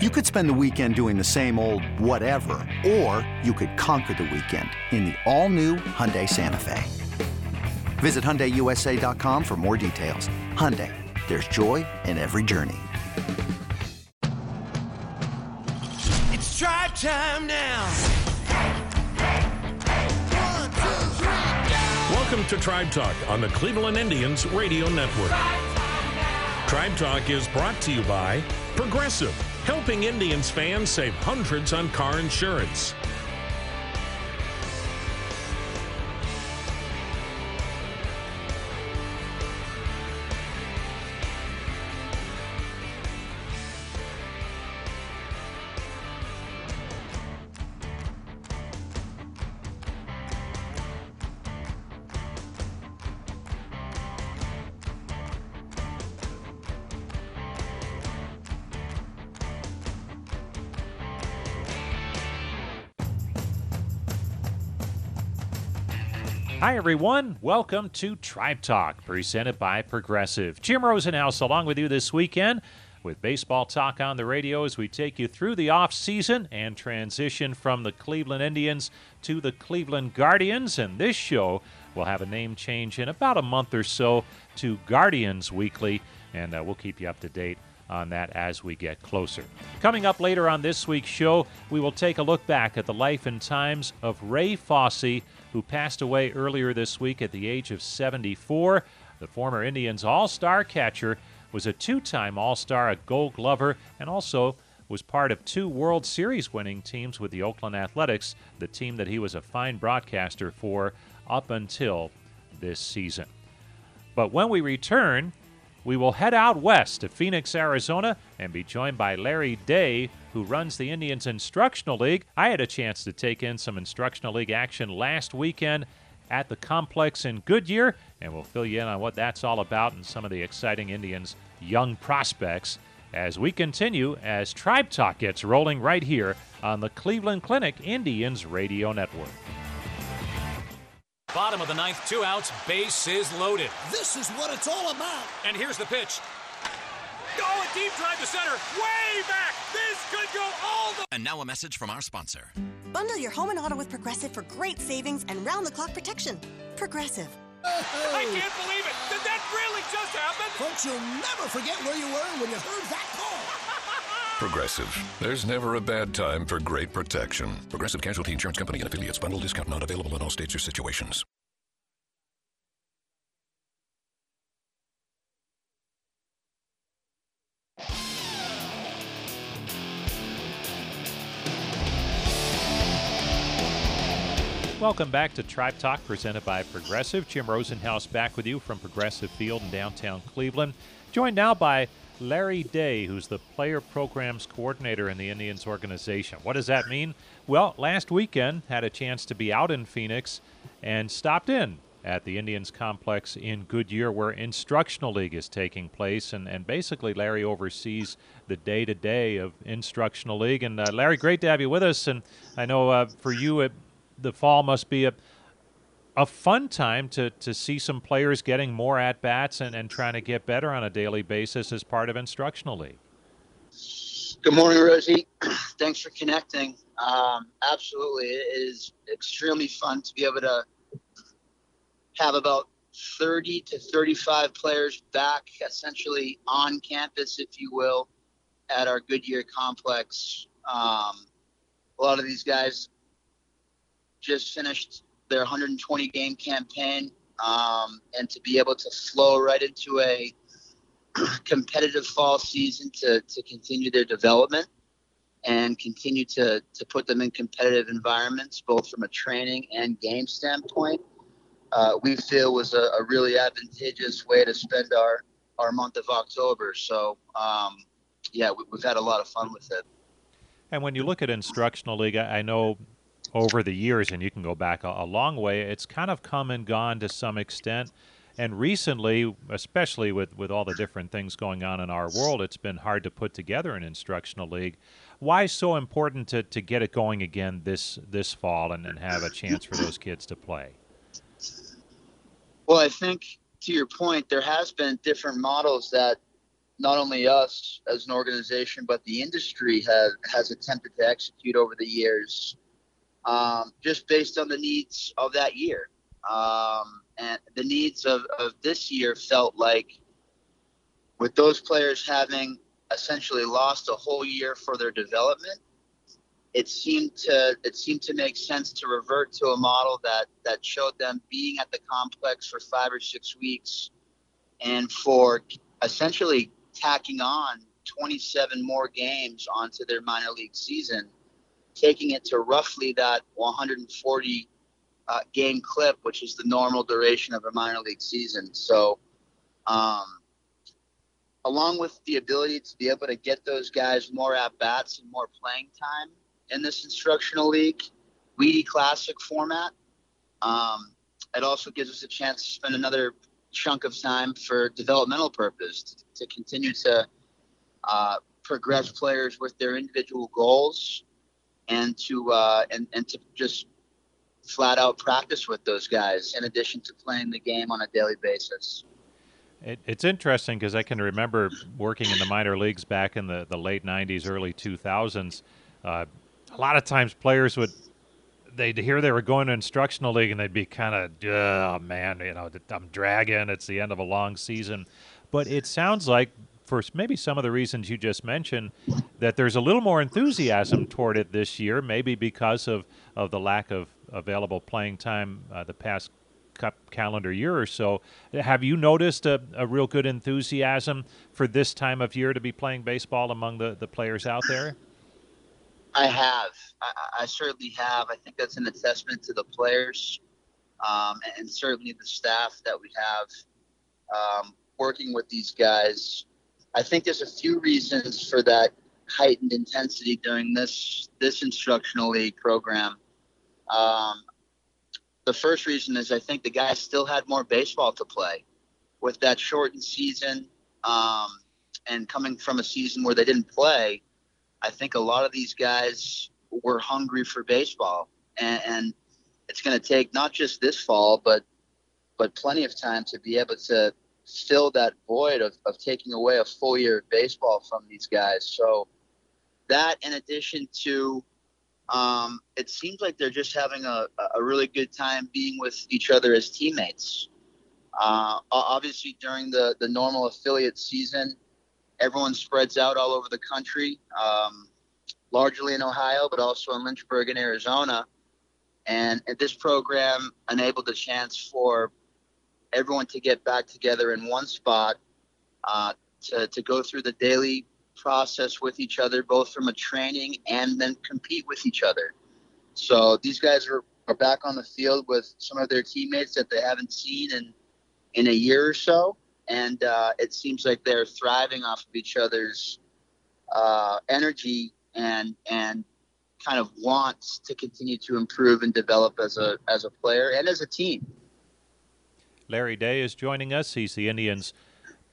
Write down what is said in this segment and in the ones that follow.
You could spend the weekend doing the same old whatever, or you could conquer the weekend in the all-new Hyundai Santa Fe. Visit HyundaiUSA.com for more details. Hyundai, there's joy in every journey. It's drive time now. Welcome to Tribe Talk on the Cleveland Indians Radio Network. Tribe Talk is brought to you by Progressive, helping Indians fans save hundreds on car insurance. Everyone. Welcome to Tribe Talk, presented by Progressive. Jim Rosenhaus along with you this weekend with baseball talk on the radio as we take you through the off-season and transition from the Cleveland Indians to the Cleveland Guardians. And this show will have a name change in about a month or so to Guardians Weekly, and uh, we'll keep you up to date on that as we get closer. Coming up later on this week's show, we will take a look back at the life and times of Ray Fosse, who passed away earlier this week at the age of 74. The former Indians All Star catcher was a two time All Star, a gold glover, and also was part of two World Series winning teams with the Oakland Athletics, the team that he was a fine broadcaster for up until this season. But when we return, we will head out west to Phoenix, Arizona, and be joined by Larry Day, who runs the Indians Instructional League. I had a chance to take in some Instructional League action last weekend at the complex in Goodyear, and we'll fill you in on what that's all about and some of the exciting Indians' young prospects as we continue as Tribe Talk gets rolling right here on the Cleveland Clinic Indians Radio Network. Bottom of the ninth, two outs, base is loaded. This is what it's all about. And here's the pitch. Oh, a deep drive to center, way back. This could go all the. And now a message from our sponsor. Bundle your home and auto with Progressive for great savings and round the clock protection. Progressive. I can't believe it. Did that really just happen? Folks, you'll never forget where you were when you heard that call. Progressive. There's never a bad time for great protection. Progressive Casualty Insurance Company and affiliates. Bundle discount not available in all states or situations. Welcome back to Tribe Talk presented by Progressive. Jim Rosenhaus back with you from Progressive Field in downtown Cleveland. Joined now by Larry Day, who's the player programs coordinator in the Indians organization. What does that mean? Well, last weekend had a chance to be out in Phoenix and stopped in at the Indians complex in Goodyear where Instructional League is taking place. And, and basically, Larry oversees the day to day of Instructional League. And uh, Larry, great to have you with us. And I know uh, for you, it, the fall must be a a fun time to, to see some players getting more at bats and, and trying to get better on a daily basis as part of instructional league. Good morning, Rosie. Thanks for connecting. Um, absolutely, it is extremely fun to be able to have about 30 to 35 players back, essentially on campus, if you will, at our Goodyear complex. Um, a lot of these guys just finished their 120 game campaign um, and to be able to flow right into a competitive fall season to, to continue their development and continue to, to put them in competitive environments, both from a training and game standpoint, uh, we feel was a, a, really advantageous way to spend our, our month of October. So, um, yeah, we, have had a lot of fun with it. And when you look at instructional league, I know over the years, and you can go back a, a, long way, it's kind of come and gone to some extent. And recently, especially with, with all the different things going on in our world, it's been hard to put together an instructional league. Why so important to, to get it going again this this fall and, and have a chance for those kids to play? Well, I think to your point, there has been different models that not only us as an organization, but the industry has has attempted to execute over the years, um, just based on the needs of that year. Um, and the needs of, of this year felt like, with those players having essentially lost a whole year for their development, it seemed to it seemed to make sense to revert to a model that that showed them being at the complex for five or six weeks, and for essentially tacking on 27 more games onto their minor league season, taking it to roughly that 140 uh, game clip, which is the normal duration of a minor league season. So, um, along with the ability to be able to get those guys more at bats and more playing time in this instructional league, Weedy Classic format, um, it also gives us a chance to spend another chunk of time for developmental purpose to, to continue to uh, progress players with their individual goals and to uh, and, and to just flat out practice with those guys in addition to playing the game on a daily basis. It, it's interesting because I can remember working in the minor leagues back in the, the late 90s, early 2000s. Uh, a lot of times players would they'd hear they were going to instructional league and they'd be kind of, oh man, you know, I'm dragging. It's the end of a long season. But it sounds like, for maybe some of the reasons you just mentioned, that there's a little more enthusiasm toward it this year, maybe because of, of the lack of available playing time uh, the past cup calendar year or so. Have you noticed a, a real good enthusiasm for this time of year to be playing baseball among the, the players out there? I have. I, I, certainly have. I think that's an testament to the players um, and certainly the staff that we have um, working with these guys. I think there's a few reasons for that heightened intensity during this this instructional league program. Um, the first reason is I think the guys still had more baseball to play with that shortened season um, and coming from a season where they didn't play I think a lot of these guys were hungry for baseball, and, and it's going to take not just this fall, but but plenty of time to be able to fill that void of, of taking away a full year of baseball from these guys. So that, in addition to, um, it seems like they're just having a, a really good time being with each other as teammates. Uh, obviously, during the, the normal affiliate season, everyone spreads out all over the country, um, largely in Ohio, but also in Lynchburg and Arizona. And, and this program enabled a chance for everyone to get back together in one spot uh, to, to go through the daily process with each other, both from a training and then compete with each other. So these guys are, are back on the field with some of their teammates that they haven't seen in, in a year or so and uh, it seems like they're thriving off of each other's uh, energy and and kind of wants to continue to improve and develop as a as a player and as a team. Larry Day is joining us. He's the Indians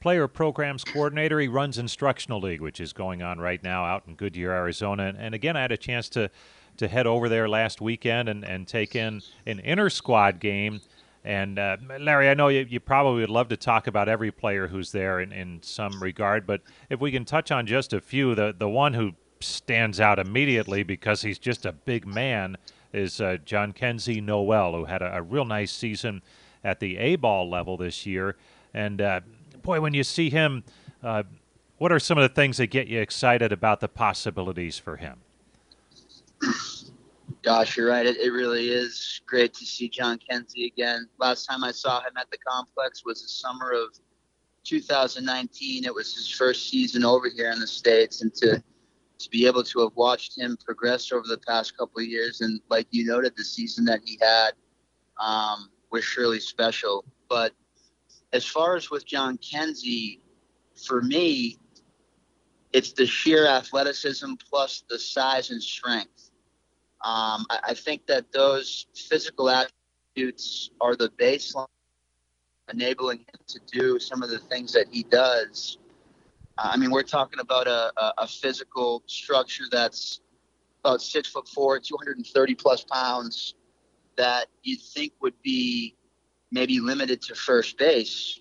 player programs coordinator. He runs Instructional League, which is going on right now out in Goodyear, Arizona. And, and again, I had a chance to to head over there last weekend and, and take in an inter squad game and uh, Larry, I know you, you, probably would love to talk about every player who's there in, in some regard, but if we can touch on just a few, the the one who stands out immediately because he's just a big man is uh, Kenzie Noel, who had a, a, real nice season at the A ball level this year. And uh, boy, when you see him, uh, what are some of the things that get you excited about the possibilities for him? Gosh, you're right. It, it really is great to see John Kenzie again. Last time I saw him at the complex was the summer of 2019. It was his first season over here in the states, and to to be able to have watched him progress over the past couple of years, and like you noted, the season that he had um, was surely special. But as far as with Jhonkensy, for me, it's the sheer athleticism plus the size and strength um, I, I, think that those physical attributes are the baseline enabling him to do some of the things that he does. Uh, I mean, we're talking about a, a, a, physical structure that's about six foot four, 230 plus pounds, that you'd think would be maybe limited to first base.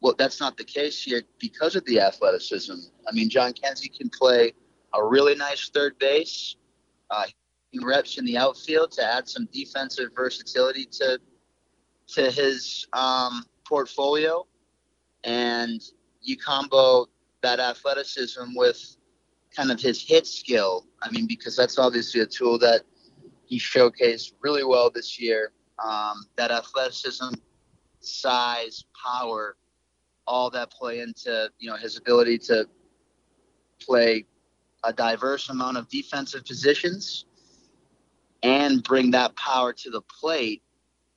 well, that's not the case here because of the athleticism. I mean, Jhonkensy can play a really nice third base. Uh, he reps in the outfield to add some defensive versatility to to his um, portfolio, and you combo that athleticism with kind of his hit skill. I mean, because that's obviously a tool that he showcased really well this year. Um, that athleticism, size, power, all that play into you know his ability to play a diverse amount of defensive positions and bring that power to the plate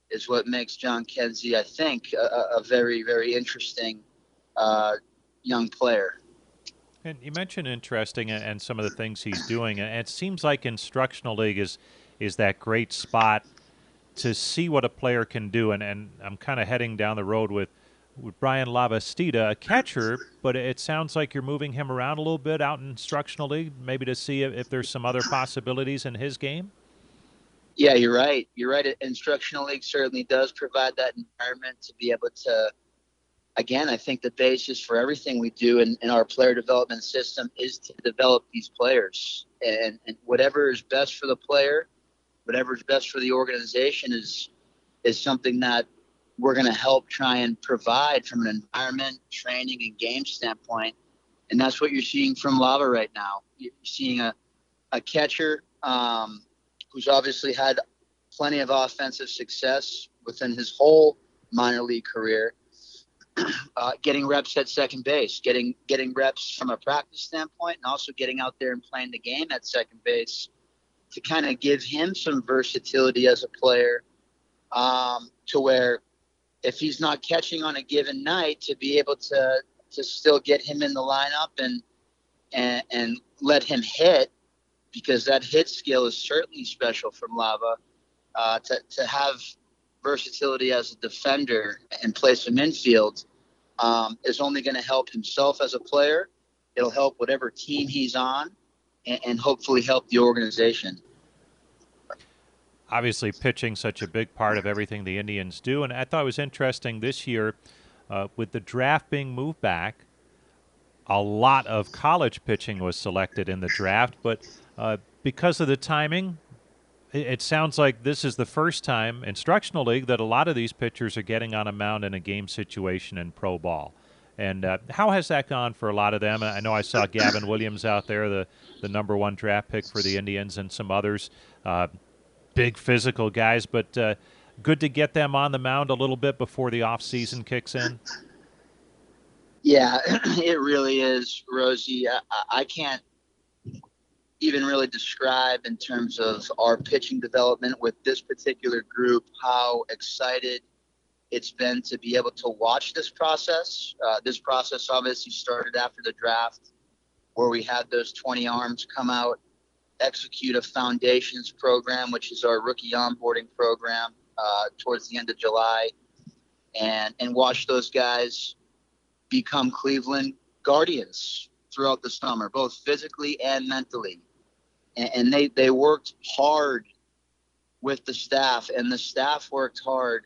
is what makes Jhonkensy, I think, a, a very, very interesting uh, young player. And you mentioned interesting and some of the things he's doing, and it seems like instructional league is is that great spot to see what a player can do. And, and I'm kind of heading down the road with with Bryan Lavastida, a catcher, but it sounds like you're moving him around a little bit out in instructional league, maybe to see if, if there's some other possibilities in his game. Yeah, you're right. You're right. Instructional league certainly does provide that environment to be able to. Again, I think the basis for everything we do in, in our player development system is to develop these players, and, and whatever is best for the player, whatever is best for the organization is is something that we're going to help try and provide from an environment, training, and game standpoint. And that's what you're seeing from Lava right now. You're seeing a, a catcher um, who's obviously had plenty of offensive success within his whole minor league career. Uh, getting reps at second base, getting getting reps from a practice standpoint, and also getting out there and playing the game at second base to kind of give him some versatility as a player, um, to where if he's not catching on a given night, to be able to to still get him in the lineup and and, and let him hit because that hit skill is certainly special from Lava. Uh, to, to have versatility as a defender and play some infield um, is only going to help himself as a player. It'll help whatever team he's on and, and hopefully help the organization. Obviously, pitching such a big part of everything the Indians do, and I thought it was interesting this year uh, with the draft being moved back. A lot of college pitching was selected in the draft, but uh, because of the timing, it, it sounds like this is the first time instructional league that a lot of these pitchers are getting on a mound in a game situation in pro ball. And uh, how has that gone for a lot of them? I know I saw Gavin Williams out there, the, the number one draft pick for the Indians, and some others, uh, big physical guys, but uh, good to get them on the mound a little bit before the off season kicks in. Yeah, it really is, Rosie. I, I can't even really describe in terms of our pitching development with this particular group how excited it's been to be able to watch this process. Uh, this process obviously started after the draft, where we had those 20 arms come out, execute a foundations program, which is our rookie onboarding program, uh, towards the end of July, and and watch those guys become Cleveland Guardians throughout the summer, both physically and mentally and they they worked hard with the staff, and the staff worked hard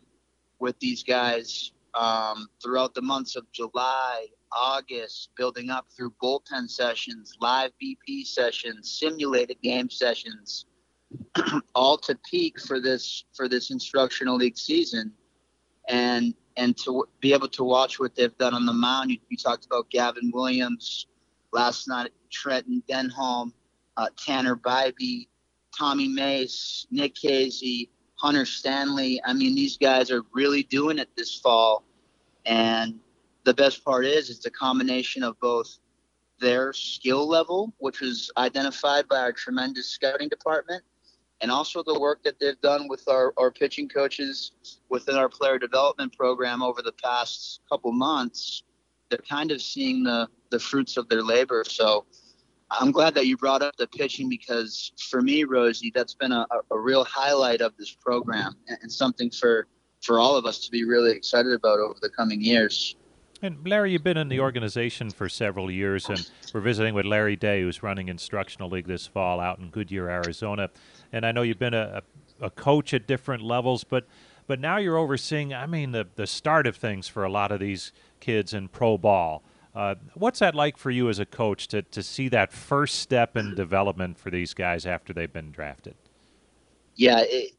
with these guys um, throughout the months of July, August, building up through bullpen sessions, live BP sessions, simulated game sessions, all to peak for this for this instructional league season, and and to be able to watch what they've done on the mound. You, you talked about Gavin Williams last night, Trenton Denholm uh, Tanner Bibee, Tommy Mace, Nick Casey, Hunter Stanley. I mean, these guys are really doing it this fall. And the best part is, it's a combination of both their skill level, which was identified by our tremendous scouting department, and also the work that they've done with our, our pitching coaches within our player development program over the past couple months. They're kind of seeing the, the fruits of their labor. So, I'm glad that you brought up the pitching because for me, Rosie, that's been a, a real highlight of this program and something for for all of us to be really excited about over the coming years. And Larry, you've been in the organization for several years, and we're visiting with Larry Day, who's running Instructional League this fall out in Goodyear, Arizona. And I know you've been a, a coach at different levels, but but now you're overseeing, I mean, the the start of things for a lot of these kids in pro ball. Uh, what's that like for you as a coach to, to see that first step in development for these guys after they've been drafted? Yeah, it,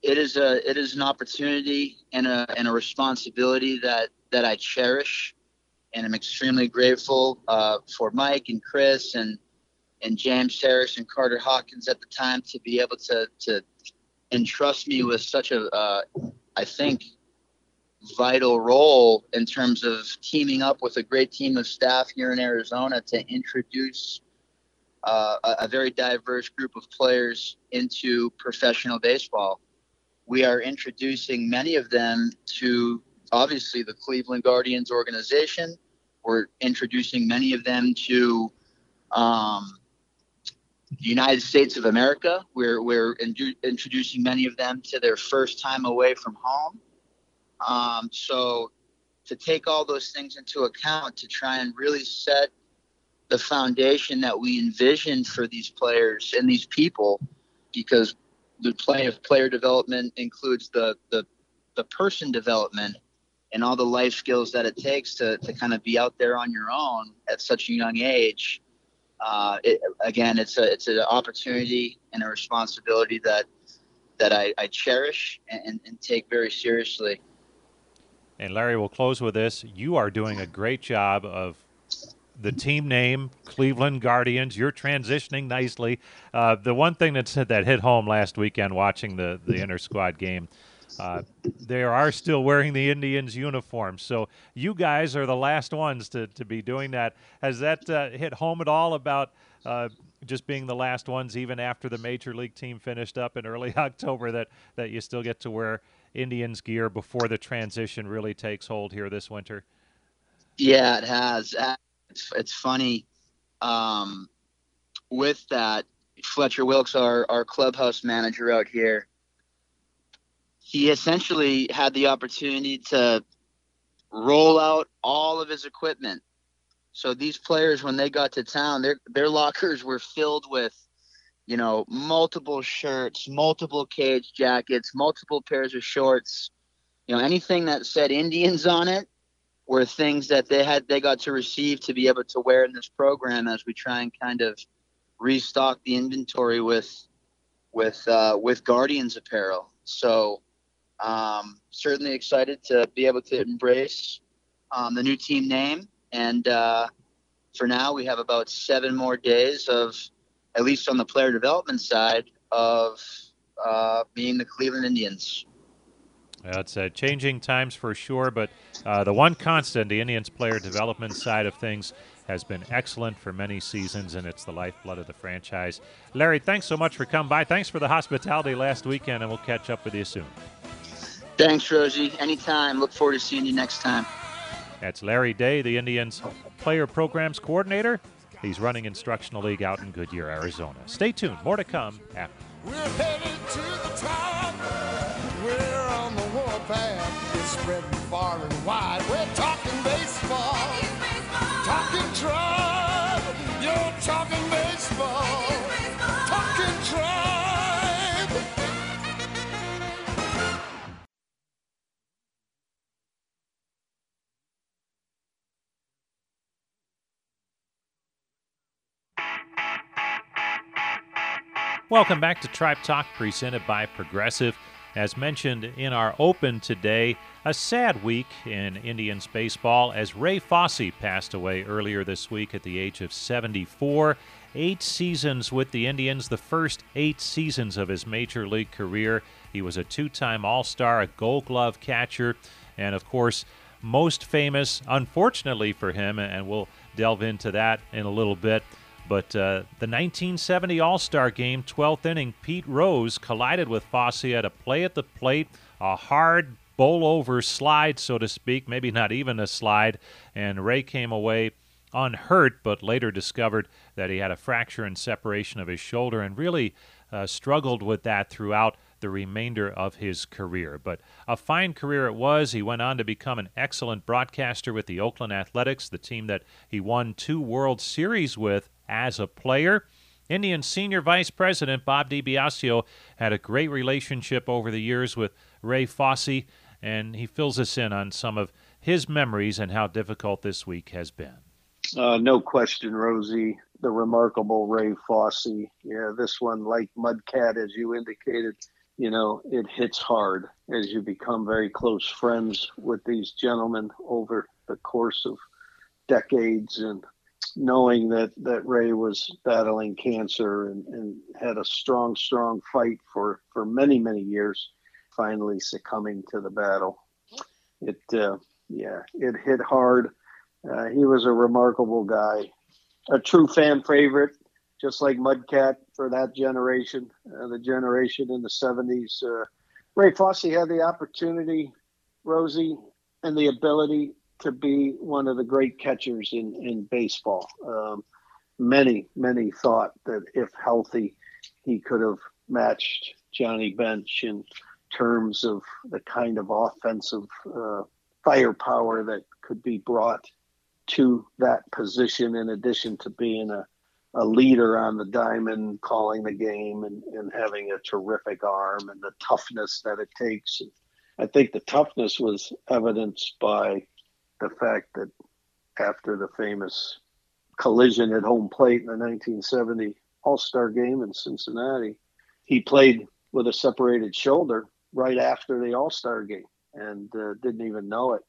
it is a it is an opportunity and a and a responsibility that that I cherish, and I'm extremely grateful uh, for Mike and Chris and and James Harris and Carter Hawkins at the time to be able to to entrust me with such a uh, I think vital role in terms of teaming up with a great team of staff here in Arizona to introduce uh, a, a, very diverse group of players into professional baseball. We are introducing many of them to obviously the Cleveland Guardians organization. We're introducing many of them to um, the United States of America. We're, we're in, introducing many of them to their first time away from home. Um, so to take all those things into account to try and really set the foundation that we envision for these players and these people, because the play of player development includes the, the, the person development and all the life skills that it takes to, to kind of be out there on your own at such a young age. Uh, it, again, it's a it's an opportunity and a responsibility that that I, I cherish and, and take very seriously. And Larry, we'll close with this. You are doing a great job of the team name, Cleveland Guardians. You're transitioning nicely. Uh, the one thing that that hit home last weekend watching the the inter squad game. Uh, they are still wearing the Indians uniform. So you guys are the last ones to, to be doing that. Has that uh, hit home at all about uh, just being the last ones, even after the major league team finished up in early October, that, that you still get to wear Indians gear before the transition really takes hold here this winter? Yeah, it has. It's, it's funny. Um, with that, Fletcher Wilkes, our, our clubhouse manager out here, he essentially had the opportunity to roll out all of his equipment. So these players, when they got to town, their their lockers were filled with you know, multiple shirts, multiple cage jackets, multiple pairs of shorts. You know, anything that said Indians on it were things that they had they got to receive to be able to wear in this program as we try and kind of restock the inventory with with uh, with Guardians apparel. So um, certainly excited to be able to embrace um, the new team name. And uh, for now, we have about seven more days of at least on the player development side of uh, being the Cleveland Indians. Yeah, it's uh, changing times for sure, but uh, the one constant, the Indians player development side of things, has been excellent for many seasons, and it's the lifeblood of the franchise. Larry, thanks so much for coming by. Thanks for the hospitality last weekend, and we'll catch up with you soon. Thanks, Rosie. Anytime. Look forward to seeing you next time. That's Larry Day, the Indians player programs coordinator. He's running Instructional League out in Goodyear, Arizona. Stay tuned. More to come after. We're headed to the top. We're on the warpath. It's spreading far and wide. Welcome back to Tribe Talk, presented by Progressive. As mentioned in our open today, a sad week in Indians baseball as Ray Fosse passed away earlier this week at the age of 74. Eight seasons with the Indians, the first eight seasons of his major league career. He was a two time All Star, a gold glove catcher, and of course, most famous, unfortunately for him, and we'll delve into that in a little bit but uh, the 1970 All Star game, 12th inning, Pete Rose collided with Fosse at a play at the plate, a hard bowl over slide, so to speak, maybe not even a slide, and Ray came away unhurt, but later discovered that he had a fracture and separation of his shoulder and really uh, struggled with that throughout the remainder of his career. But a fine career it was. He went on to become an excellent broadcaster with the Oakland Athletics, the team that he won two World Series with as a player. Indian Senior Vice President Bob DiBiasio had a great relationship over the years with Ray Fosse, and he fills us in on some of his memories and how difficult this week has been. Uh, no question, Rosie. The remarkable Ray Fosse. Yeah, this one, like Mudcat, as you indicated, you know, it hits hard as you become very close friends with these gentlemen over the course of decades and knowing that, that Ray was battling cancer and, and had a strong, strong fight for, for many, many years, finally succumbing to the battle. It, uh, yeah, it hit hard. Uh, he was a remarkable guy, a true fan favorite, just like Mudcat for that generation, uh, the generation in the 70s. Uh, Ray Fosse had the opportunity, Rosie, and the ability to be one of the great catchers in, in baseball. Um, many, many thought that if healthy, he could have matched Johnny Bench in terms of the kind of offensive uh, firepower that could be brought to that position in addition to being a, a leader on the diamond, calling the game and, and having a terrific arm and the toughness that it takes. I think the toughness was evidenced by the fact that after the famous collision at home plate in the 1970 All Star game in Cincinnati, he played with a separated shoulder right after the All Star game and uh, didn't even know it,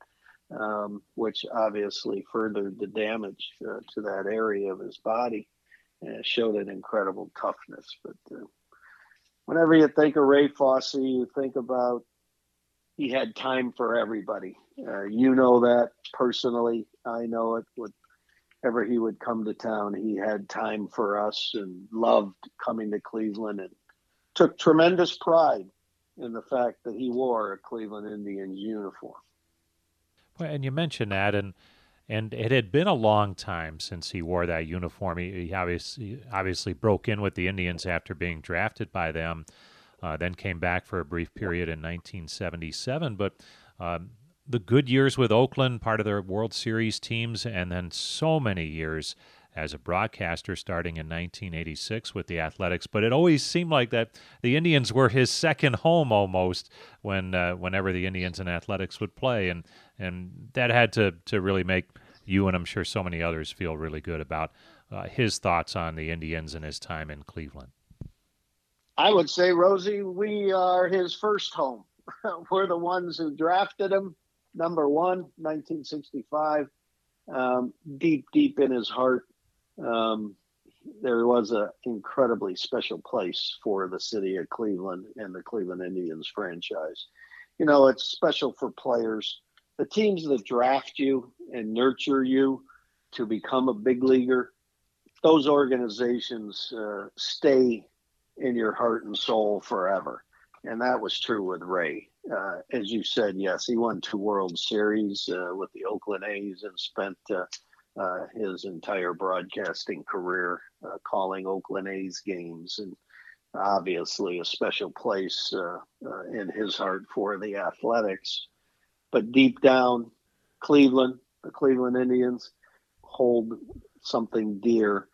um, which obviously furthered the damage uh, to that area of his body and showed an incredible toughness. But uh, whenever you think of Ray Fosse, you think about he had time for everybody. Uh, you know that personally. I know it. Whenever he would come to town, he had time for us and loved coming to Cleveland and took tremendous pride in the fact that he wore a Cleveland Indians uniform. Well, and you mentioned that, and and it had been a long time since he wore that uniform. He, he obviously obviously broke in with the Indians after being drafted by them, uh, then came back for a brief period in 1977. But um, the good years with Oakland, part of their World Series teams, and then so many years as a broadcaster starting in 1986 with the Athletics. But it always seemed like that the Indians were his second home almost when uh, whenever the Indians and Athletics would play, and and that had to to really make you and I'm sure so many others feel really good about uh, his thoughts on the Indians and his time in Cleveland. I would say, Rosie, we are his first home. we're the ones who drafted him, number one, 1965. Um, deep, deep in his heart, um, there was an incredibly special place for the city of Cleveland and the Cleveland Indians franchise. You know, it's special for players. The teams that draft you and nurture you to become a big leaguer, those organizations uh, stay in your heart and soul forever. And that was true with Ray. Uh, as you said, yes, he won two World Series uh, with the Oakland A's and spent uh, uh, his entire broadcasting career, uh, calling Oakland A's games, and obviously a special place uh, in his heart for the Athletics. But deep down, Cleveland, the Cleveland Indians, hold something dear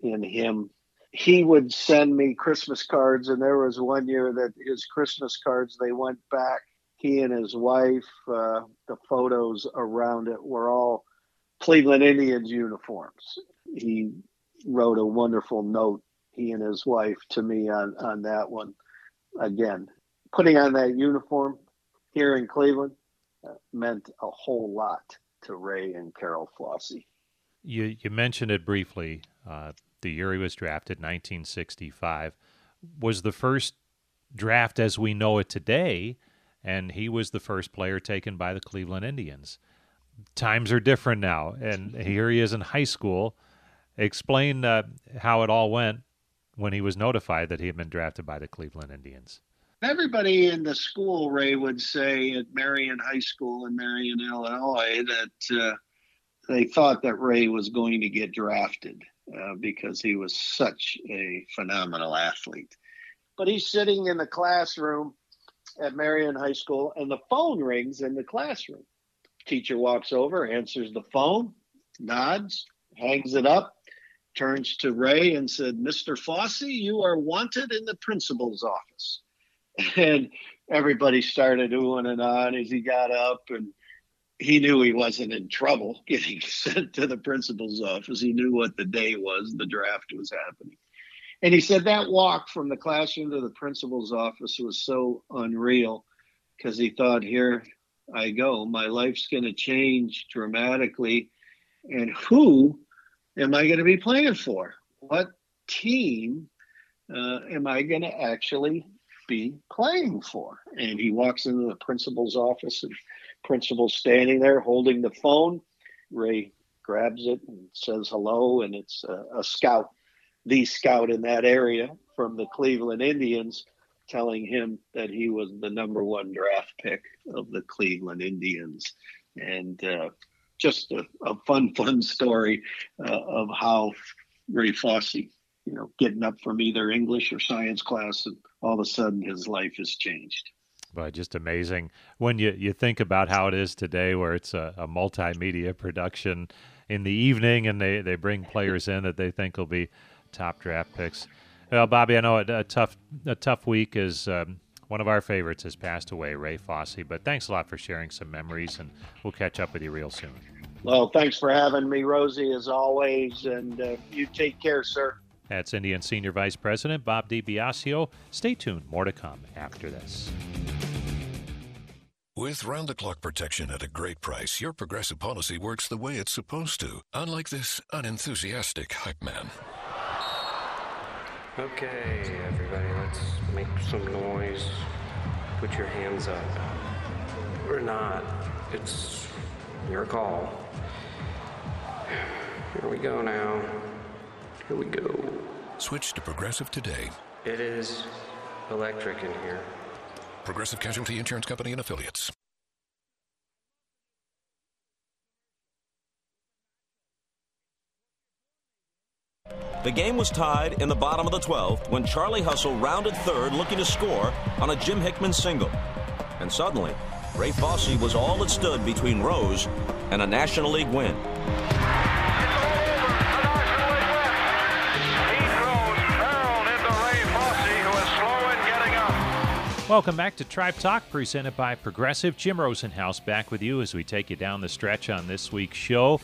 in him. He would send me Christmas cards, and there was one year that his Christmas cards they went back. He and his wife, uh, the photos around it were all Cleveland Indians uniforms. He wrote a wonderful note, he and his wife, to me on, on that one. Again, putting on that uniform here in Cleveland uh, meant a whole lot to Ray and Carol Fosse. You, you mentioned it briefly. Uh, the year he was drafted, 1965, was the first draft as we know it today, and he was the first player taken by the Cleveland Indians times are different now, and here he is in high school. Explain uh, how it all went when he was notified that he had been drafted by the Cleveland Indians. Everybody in the school, Ray would say at Marion High School in Marion, Illinois, that uh, they thought that Ray was going to get drafted uh, because he was such a phenomenal athlete. But he's sitting in the classroom at Marion High School, and the phone rings in the classroom. Teacher walks over, answers the phone, nods, hangs it up, turns to Ray and said, Mr. Fosse, you are wanted in the principal's office. And everybody started oohing and on as he got up and he knew he wasn't in trouble getting sent to the principal's office. He knew what the day was, the draft was happening. And he said that walk from the classroom to the principal's office was so unreal because he thought, here I go. My life's going to change dramatically. And who am I going to be playing for? What team uh, am I going to actually be playing for? And he walks into the principal's office, and principal's standing there holding the phone. Ray grabs it and says hello, and it's a, a scout, the scout in that area from the Cleveland Indians, telling him that he was the number one draft pick of the Cleveland Indians. And uh, just a, a, fun, fun story uh, of how Ray Fosse, you know, getting up from either English or science class, and all of a sudden his life has changed. But just amazing when you, you think about how it is today, where it's a, a multimedia production in the evening and they, they bring players in that they think will be top draft picks. Well, Bobby, I know a, a tough a tough week is um, one of our favorites has passed away, Ray Fosse. But thanks a lot for sharing some memories, and we'll catch up with you real soon. Well, thanks for having me, Rosie, as always, and uh, you take care, sir. That's Indian Senior Vice President Bob DiBiasio. Stay tuned. More to come after this. With round the clock protection at a great price, your progressive policy works the way it's supposed to, unlike this unenthusiastic hype man. Okay, everybody, let's make some noise. Put your hands up. Or not. It's your call. Here we go now. Here we go. Switch to Progressive today. It is electric in here. Progressive Casualty Insurance Company and Affiliates. The game was tied in the bottom of the 12th when Charlie Hustle rounded third looking to score on a Jim Hickman single. And suddenly, Ray Fosse was all that stood between Rose and a National League win. Welcome back to Tribe Talk, presented by Progressive. Jim Rosenhaus back with you as we take you down the stretch on this week's show.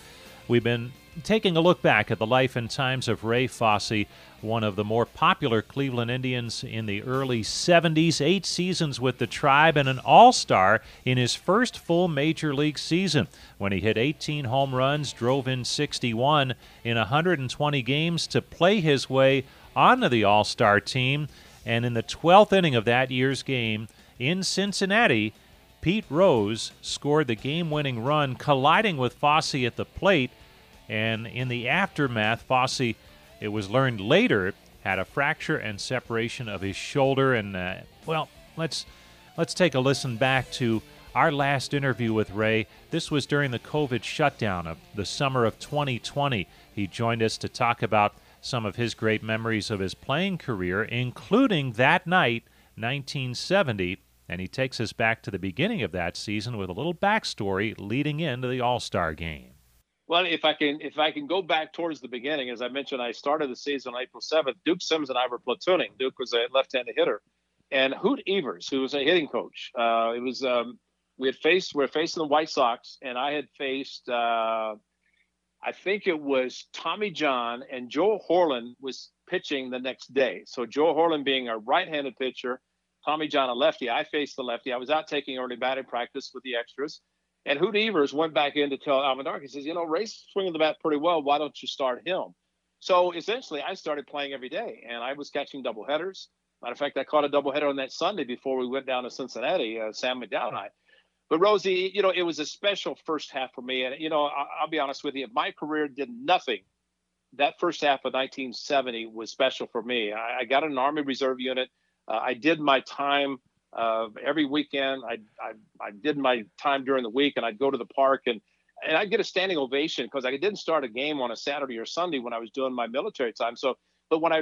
We've been taking a look back at the life and times of Ray Fosse, one of the more popular Cleveland Indians in the early 70s, eight seasons with the Tribe, and an all star in his first full major league season when he hit 18 home runs, drove in 61 in 120 games to play his way onto the all star team. And in the 12th inning of that year's game in Cincinnati, Pete Rose scored the game winning run, colliding with Fosse at the plate. And in the aftermath, Fosse, it was learned later, had a fracture and separation of his shoulder. And, uh, well, let's, let's take a listen back to our last interview with Ray. This was during the COVID shutdown of the summer of 2020. He joined us to talk about some of his great memories of his playing career, including that night, 1970. And he takes us back to the beginning of that season with a little backstory leading into the All Star game. Well, if I can, if I can go back towards the beginning, as I mentioned, I started the season on April 7th. Duke Sims and I were platooning. Duke was a left-handed hitter, and Hoot Evers, who was a hitting coach, uh, it was um, we had faced we are facing the White Sox, and I had faced uh, I think it was Tommy John and Joe Horlen was pitching the next day. So Joe Horlen being a right-handed pitcher, Tommy John a lefty. I faced the lefty. I was out taking early batting practice with the extras. And Hoot Evers went back in to tell Alvin He says, you know, Ray's swinging the bat pretty well. Why don't you start him? So essentially, I started playing every day, and I was catching double headers. Matter of fact, I caught a doubleheader on that Sunday before we went down to Cincinnati. Uh, Sam McDowell and I. But Rosie, you know, it was a special first half for me. And, you know, I, will be honest with you, my career did nothing. That first half of 1970 was special for me. I, I got an Army Reserve unit. Uh, I did my time uh, every weekend. I, I, I did my time during the week, and I'd go to the park and and I'd get a standing ovation because I didn't start a game on a Saturday or Sunday when I was doing my military time. So, but when I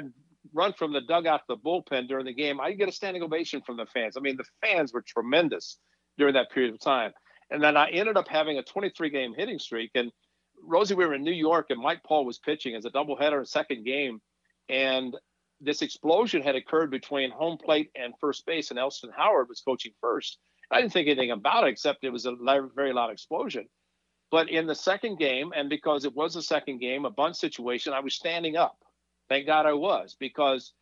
run from the dugout to the bullpen during the game, I'd get a standing ovation from the fans. I mean, the fans were tremendous during that period of time. And then I ended up having a 23 game hitting streak. And Rosie, we were in New York, and Mike Paul was pitching as a doubleheader in second game. And this explosion had occurred between home plate and first base, and Elston Howard was coaching first. I didn't think anything about it except it was a very loud explosion. But in the second game, and because it was a second game, a bunt situation, I was standing up. Thank God I was because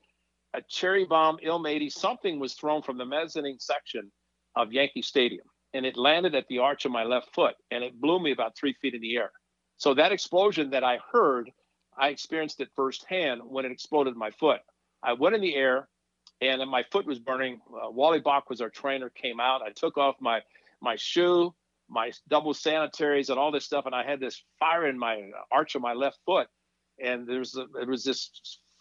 a cherry bomb, M-80, something was thrown from the mezzanine section of Yankee Stadium, and it landed at the arch of my left foot, and it blew me about three feet in the air. So that explosion that I heard, I experienced it firsthand when it exploded my foot. I went in the air, and my foot was burning. Uh, Wally Bock was our trainer. Came out. I took off my my shoe, my double sanitaries, and all this stuff, and I had this fire in my arch of my left foot, and there's a, there was this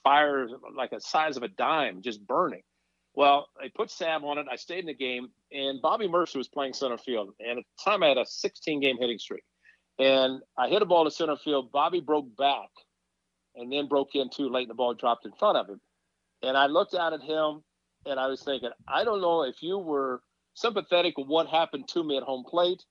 fire like the size of a dime just burning. Well, I put Sam on it. I stayed in the game, and Bobby Murcer was playing center field. And at the time, I had a 16 game hitting streak. And I hit a ball to center field. Bobby broke back and then broke in too late, and the ball dropped in front of him. And I looked out at him, and I was thinking, I don't know if you were sympathetic with what happened to me at home plate,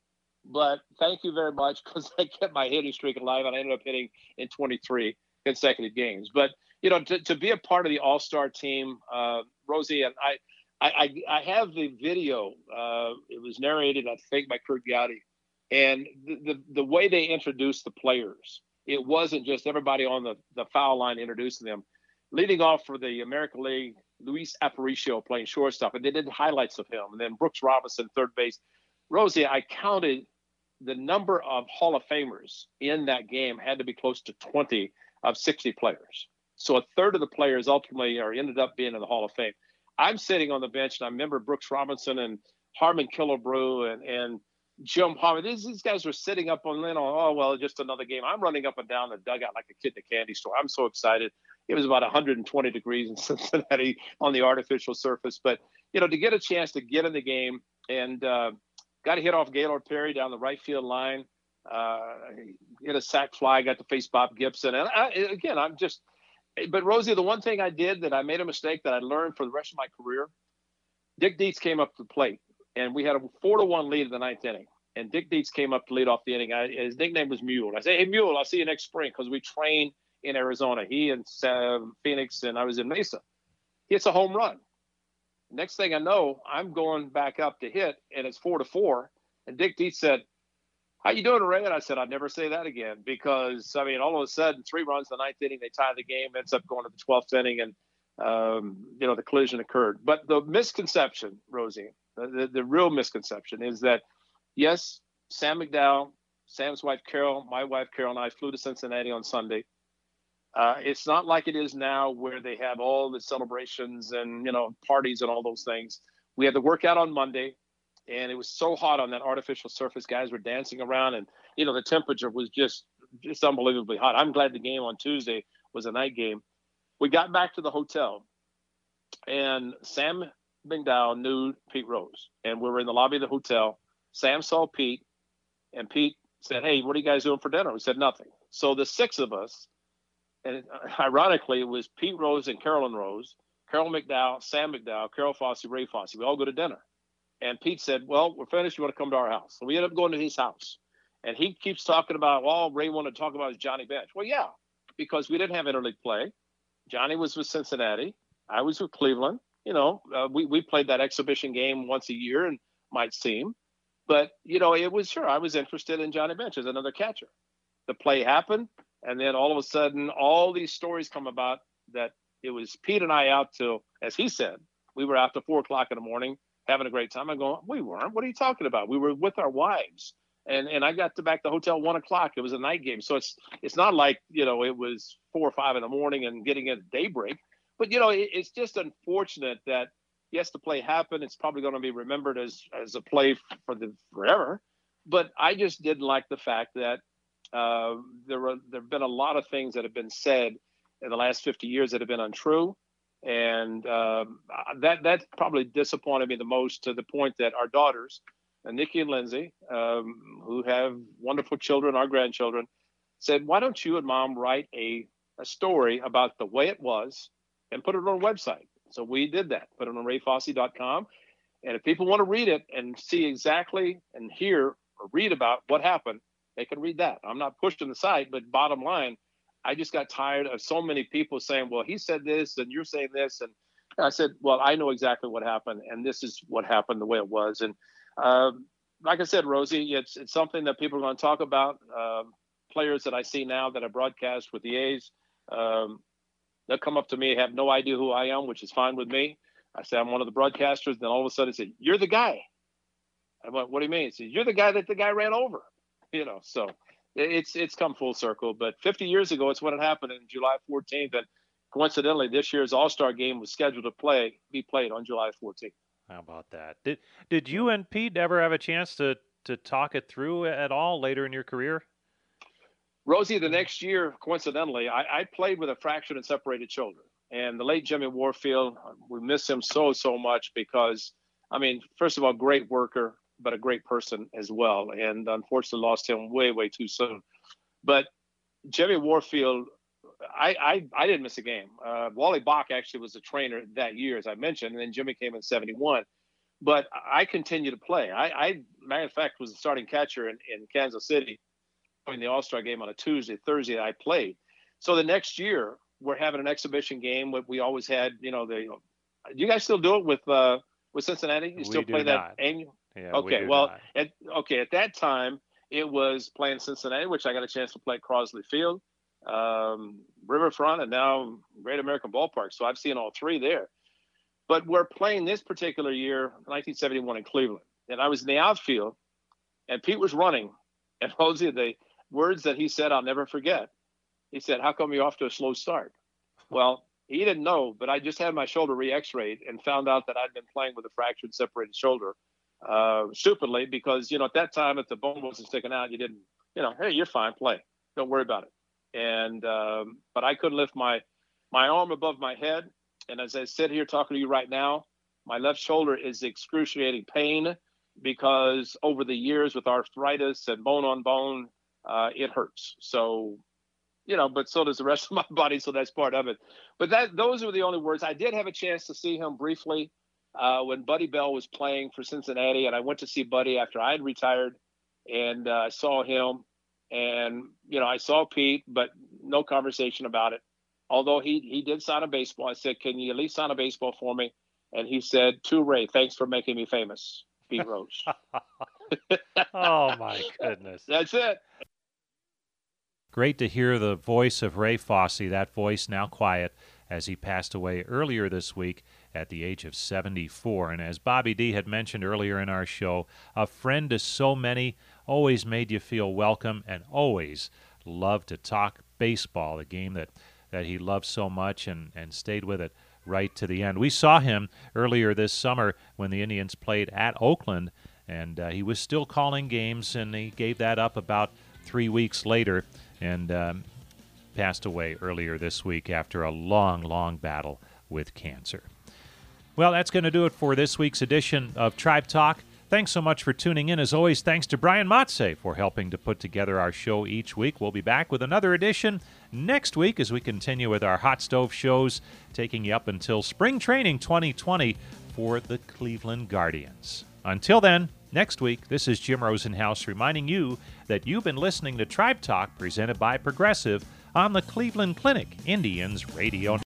but thank you very much because I kept my hitting streak alive, and I ended up hitting in 23 consecutive games. But you know, to, to be a part of the All Star team, uh, Rosie and I, I, I, have the video. Uh, it was narrated, I think, by Curt Gowdy, and the, the, the way they introduced the players, it wasn't just everybody on the the foul line introducing them. Leading off for the American League, Luis Aparicio playing shortstop, and they did highlights of him, and then Brooks Robinson, third base. Rosie, I counted the number of Hall of Famers in that game had to be close to 20 of 60 players. So a third of the players ultimately are ended up being in the Hall of Fame. I'm sitting on the bench and I remember Brooks Robinson and Harmon Killebrew and and Jim Palmer. These, these guys were sitting up on Lynn. Oh well, just another game. I'm running up and down the dugout like a kid in a candy store. I'm so excited. It was about 120 degrees in Cincinnati on the artificial surface, but you know to get a chance to get in the game and uh, got to hit off Gaylord Perry down the right field line. Uh, hit a sac fly, got to face Bob Gibson, and I, again, I'm just but Rosie, the one thing I did that I made a mistake that I learned for the rest of my career, Dick Dietz came up to the plate, and we had a four to one lead in the ninth inning. And Dick Dietz came up to lead off the inning. I, his nickname was Mule. I say, "Hey Mule, I'll see you next spring," because we train in Arizona. He and uh, Phoenix, and I was in Mesa. He hits a home run. Next thing I know, I'm going back up to hit, and it's four to four. And Dick Dietz said, how you doing, Ray? And I said, I'd never say that again because I mean, all of a sudden, three runs the ninth inning, they tie the game, ends up going to the twelfth inning, and um, you know the collision occurred. But the misconception, Rosie, the, the, the real misconception is that yes, Sam McDowell, Sam's wife Carol, my wife Carol, and I flew to Cincinnati on Sunday. Uh, it's not like it is now where they have all the celebrations and you know parties and all those things. We had the workout on Monday and it was so hot on that artificial surface. Guys were dancing around, and you know the temperature was just just unbelievably hot. I'm glad the game on Tuesday was a night game. We got back to the hotel, and Sam McDowell knew Pete Rose, and we were in the lobby of the hotel. Sam saw Pete, and Pete said, "Hey, what are you guys doing for dinner?" We said nothing. So the six of us, and ironically, it was Pete Rose and Carolyn Rose, Carol McDowell, Sam McDowell, Carol Fosse, Ray Fosse. We all go to dinner. And Pete said, Well, we're finished. You want to come to our house? So we ended up going to his house. And he keeps talking about, well, Ray wanted to talk about his Johnny Bench. Well, yeah, because we didn't have interleague play. Johnny was with Cincinnati. I was with Cleveland. You know, uh, we, we played that exhibition game once a year and might seem. But, you know, it was sure I was interested in Johnny Bench as another catcher. The play happened. And then all of a sudden, all these stories come about that it was Pete and I out till, as he said, we were out till four o'clock in the morning having a great time. I'm going, we weren't. What are you talking about? We were with our wives. And and I got to back the hotel one o'clock. It was a night game, so it's it's not like you know it was four or five in the morning and getting at daybreak. But you know it, it's just unfortunate that yes, the play happened. It's probably going to be remembered as as a play for the forever. But I just didn't like the fact that uh, there were there have been a lot of things that have been said in the last 50 years that have been untrue and um, that that probably disappointed me the most to the point that our daughters, uh, Nikki and Lindsay, um, who have wonderful children, our grandchildren, said, "Why don't you and Mom write a a story about the way it was and put it on our website?" So we did that. Put it on rayfosse.com, and if people want to read it and see exactly and hear or read about what happened, they can read that. I'm not pushing the site, but bottom line, I just got tired of so many people saying, well, he said this and you're saying this. And I said, well, I know exactly what happened. And this is what happened the way it was. And Um, like I said, Rosie, it's it's something that people are going to talk about. Um, players that I see now that I broadcast with the A's, um, they'll come up to me, have no idea who I am, which is fine with me. I say I'm one of the broadcasters. Then all of a sudden, they say, "You're the guy." I went, "What do you mean?" He says, "You're the guy that the guy ran over." You know, so it's it's come full circle. But 50 years ago, it's when it happened in July 14th, and coincidentally, this year's All Star game was scheduled to play be played on July 14th. How about that? Did did you and Pete ever have a chance to to talk it through at all later in your career? Rosie, the next year, coincidentally, I, I played with a fractured and separated shoulder. And the late Jimmy Warfield, we miss him so, so much because, I mean, first of all, great worker, but a great person as well. And unfortunately, lost him way, way too soon. But Jimmy Warfield, I, I, I didn't miss a game. Uh, Wally Bock actually was a trainer that year, as I mentioned, and then Jimmy came in 71. But I continued to play. I, I matter of fact, was the starting catcher in, in Kansas City in the All Star game on a Tuesday, Thursday. I played. So the next year, we're having an exhibition game. What we always had, you know, the. Do you guys still do it with uh, with Cincinnati? You still play that not. annual? Yeah, okay. We well, at, okay. At that time, it was playing Cincinnati, which I got a chance to play at Crosley Field, um, Riverfront, and now Great American Ballpark. So I've seen all three there. But we're playing this particular year, 1971 in Cleveland, and I was in the outfield, and Pete was running, and Rosie, the words that he said, I'll never forget. He said, "How come you're off to a slow start?" Well, he didn't know, but I just had my shoulder re-X-rayed and found out that I'd been playing with a fractured, separated shoulder, uh, stupidly because you know at that time if the bone wasn't sticking out, you didn't, you know, hey, you're fine, play, don't worry about it. And um, but I couldn't lift my my arm above my head, and as I sit here talking to you right now, my left shoulder is excruciating pain because over the years with arthritis and bone on bone, uh, it hurts. So you know, but so does the rest of my body, so that's part of it. But that those were the only words. I did have a chance to see him briefly uh, when Buddy Bell was playing for Cincinnati, and I went to see Buddy after I had retired, and uh, saw him, and you know, I saw Pete, but no conversation about it. Although he he did sign a baseball, I said, "Can you at least sign a baseball for me?" And he said, "To Ray, thanks for making me famous, Pete Rose." oh my goodness. That's it. Great to hear the voice of Ray Fosse, that voice now quiet as he passed away earlier this week at the age of 74. And as Bobby D had mentioned earlier in our show, a friend to so many, always made you feel welcome, and always loved to talk baseball, the game that, that he loved so much and, and stayed with it right to the end. We saw him earlier this summer when the Indians played at Oakland, and uh, he was still calling games, and he gave that up about three weeks later and um, passed away earlier this week after a long, long battle with cancer. Well, that's going to do it for this week's edition of Tribe Talk. Thanks so much for tuning in. As always, thanks to Brian Motze for helping to put together our show each week. We'll be back with another edition next week as we continue with our hot stove shows, taking you up until spring training 2020 for the Cleveland Guardians. Until then, next week, this is Jim Rosenhaus reminding you that you've been listening to Tribe Talk presented by Progressive on the Cleveland Clinic Indians Radio.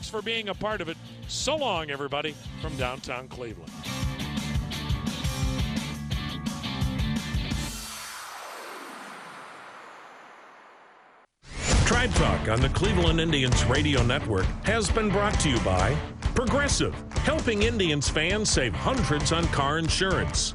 Thanks for being a part of it. So long, everybody, from downtown Cleveland. Tribe Talk on the Cleveland Indians Radio Network has been brought to you by Progressive, helping Indians fans save hundreds on car insurance.